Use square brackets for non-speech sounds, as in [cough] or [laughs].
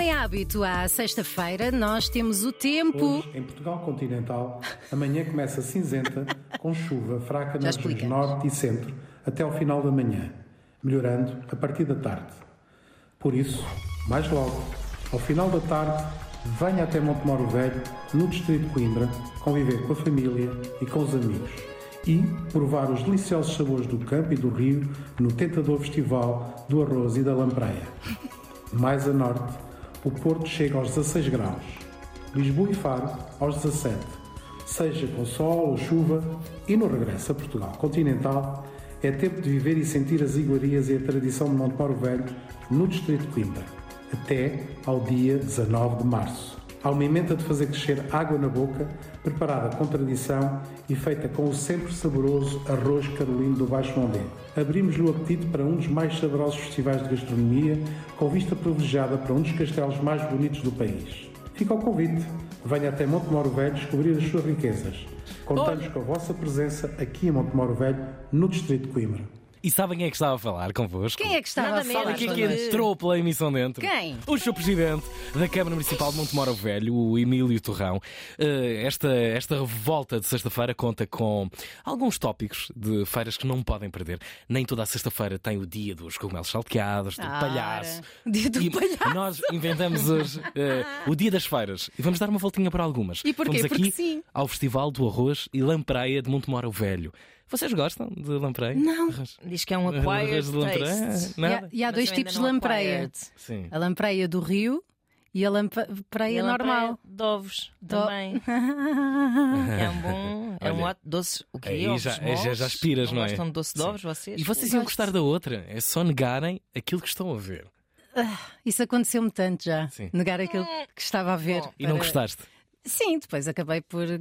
Como é hábito, à sexta-feira nós temos o tempo. Hoje, em Portugal continental, a manhã começa cinzenta, com chuva fraca nas regiões norte e centro, até ao final da manhã, melhorando a partir da tarde. Por isso, mais logo, ao final da tarde, venha até Montemoro Velho, no distrito de Coimbra, conviver com a família e com os amigos e provar os deliciosos sabores do campo e do rio no tentador festival do arroz e da lampreia. Mais a norte, o Porto chega aos 16 graus, Lisboa e Faro aos 17, seja com sol ou chuva, e no regresso a Portugal continental, é tempo de viver e sentir as iguarias e a tradição de Montemoro Velho no distrito de Coimbra, até ao dia 19 de março. Há uma emenda de fazer crescer água na boca, preparada com tradição e feita com o sempre saboroso arroz carolino do Baixo Mondego. Abrimos-lhe o apetite para um dos mais saborosos festivais de gastronomia, com vista privilegiada para um dos castelos mais bonitos do país. Fica o convite. Venha até Montemoro Velho descobrir as suas riquezas. Contamos com a vossa presença aqui em Montemoro Velho, no Distrito de Coimbra. E sabem quem é que estava a falar convosco? Quem é que estava Nada a falar? Sabem quem é que connosco? entrou pela emissão dentro? Quem? O Sr. Presidente da Câmara Municipal de Montemoro Velho, o Emílio Torrão. Eh, Esta, esta revolta de sexta-feira conta com alguns tópicos de feiras que não podem perder. Nem toda a sexta-feira tem o dia dos cogumelos salteados, do Ora, palhaço. dia do e palhaço. Nós inventamos hoje eh, o dia das feiras e vamos dar uma voltinha por algumas. E porquê? Vamos Porque aqui sim. ao Festival do Arroz e Lampreia de Montemoro Velho. Vocês gostam de lampreia? Não. Diz que é um acquired taste. E há, e há Mas dois tipos de não lampreia. Sim. a lampreia do rio e a lampreia E a lampreia normal. De ovos Do- também. [laughs] é um bom. É um Olha, ótimo doce. O aí Ovos já- moles? já- já aspiras, não é? Gostam de doce de Sim. ovos vocês? E vocês iam gostar da outra. É só negarem aquilo que estão a ver. Isso aconteceu-me tanto já. Sim. Negar aquilo que estava a ver. E não gostaste? Sim, depois acabei por